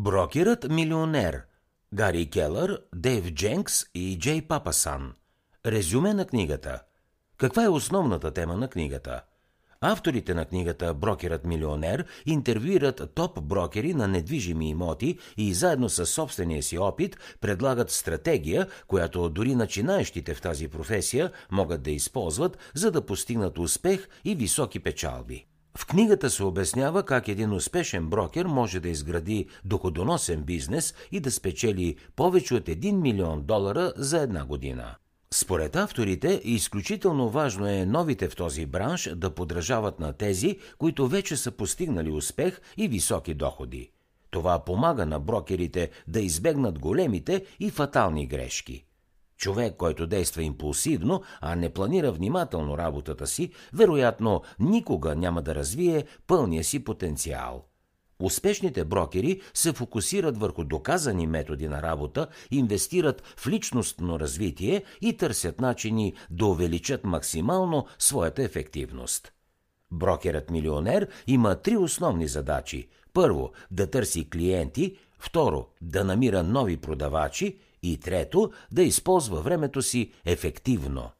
Брокерът милионер Гари Келър, Дейв Дженкс и Джей Папасан. Резюме на книгата. Каква е основната тема на книгата? Авторите на книгата Брокерът милионер интервюират топ брокери на недвижими имоти и заедно с собствения си опит предлагат стратегия, която дори начинаещите в тази професия могат да използват, за да постигнат успех и високи печалби. В книгата се обяснява как един успешен брокер може да изгради доходоносен бизнес и да спечели повече от 1 милион долара за една година. Според авторите, изключително важно е новите в този бранш да подражават на тези, които вече са постигнали успех и високи доходи. Това помага на брокерите да избегнат големите и фатални грешки. Човек, който действа импулсивно, а не планира внимателно работата си, вероятно никога няма да развие пълния си потенциал. Успешните брокери се фокусират върху доказани методи на работа, инвестират в личностно развитие и търсят начини да увеличат максимално своята ефективност. Брокерът милионер има три основни задачи. Първо, да търси клиенти, второ, да намира нови продавачи и трето, да използва времето си ефективно.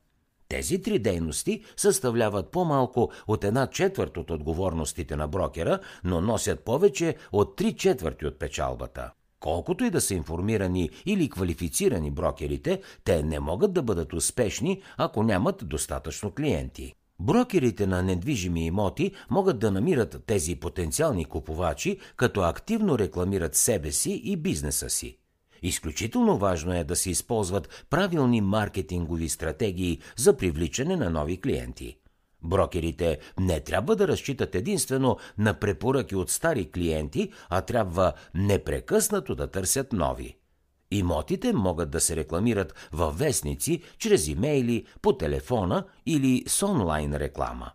Тези три дейности съставляват по-малко от една четвърт от отговорностите на брокера, но носят повече от три четвърти от печалбата. Колкото и да са информирани или квалифицирани брокерите, те не могат да бъдат успешни, ако нямат достатъчно клиенти. Брокерите на недвижими имоти могат да намират тези потенциални купувачи, като активно рекламират себе си и бизнеса си. Изключително важно е да се използват правилни маркетингови стратегии за привличане на нови клиенти. Брокерите не трябва да разчитат единствено на препоръки от стари клиенти, а трябва непрекъснато да търсят нови. Имотите могат да се рекламират във вестници, чрез имейли, по телефона или с онлайн реклама.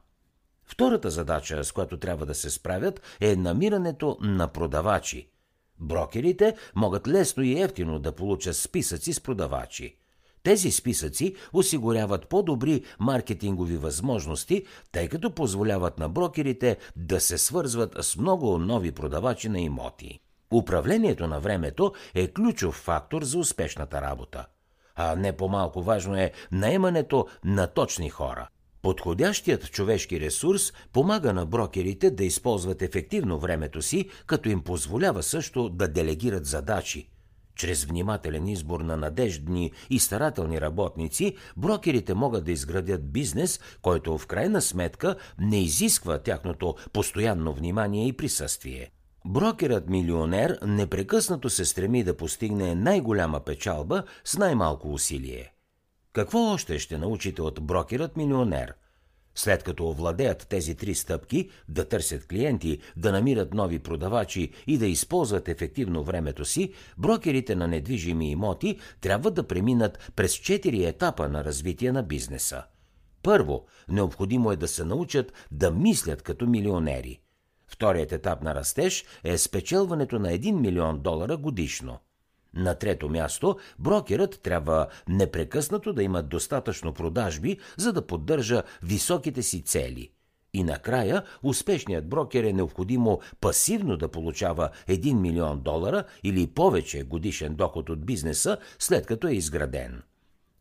Втората задача, с която трябва да се справят, е намирането на продавачи – Брокерите могат лесно и ефтино да получат списъци с продавачи. Тези списъци осигуряват по-добри маркетингови възможности, тъй като позволяват на брокерите да се свързват с много нови продавачи на имоти. Управлението на времето е ключов фактор за успешната работа. А не по-малко важно е наемането на точни хора. Подходящият човешки ресурс помага на брокерите да използват ефективно времето си, като им позволява също да делегират задачи. Чрез внимателен избор на надеждни и старателни работници, брокерите могат да изградят бизнес, който в крайна сметка не изисква тяхното постоянно внимание и присъствие. Брокерът милионер непрекъснато се стреми да постигне най-голяма печалба с най-малко усилие. Какво още ще научите от брокерът милионер? След като овладеят тези три стъпки, да търсят клиенти, да намират нови продавачи и да използват ефективно времето си, брокерите на недвижими имоти трябва да преминат през четири етапа на развитие на бизнеса. Първо, необходимо е да се научат да мислят като милионери. Вторият етап на растеж е спечелването на 1 милион долара годишно – на трето място, брокерът трябва непрекъснато да има достатъчно продажби, за да поддържа високите си цели. И накрая, успешният брокер е необходимо пасивно да получава 1 милион долара или повече годишен доход от бизнеса, след като е изграден.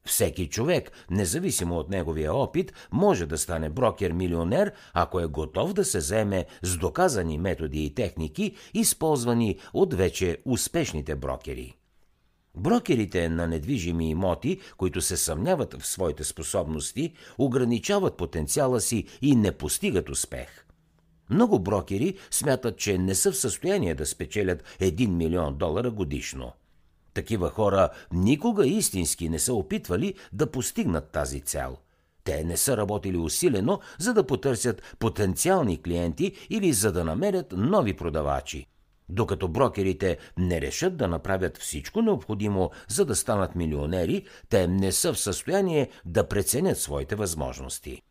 Всеки човек, независимо от неговия опит, може да стане брокер-милионер, ако е готов да се заеме с доказани методи и техники, използвани от вече успешните брокери. Брокерите на недвижими имоти, които се съмняват в своите способности, ограничават потенциала си и не постигат успех. Много брокери смятат, че не са в състояние да спечелят 1 милион долара годишно. Такива хора никога истински не са опитвали да постигнат тази цел. Те не са работили усилено, за да потърсят потенциални клиенти или за да намерят нови продавачи. Докато брокерите не решат да направят всичко необходимо, за да станат милионери, те не са в състояние да преценят своите възможности.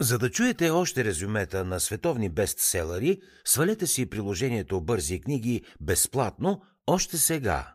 За да чуете още резюмета на световни бестселери, свалете си приложението Бързи книги безплатно още сега.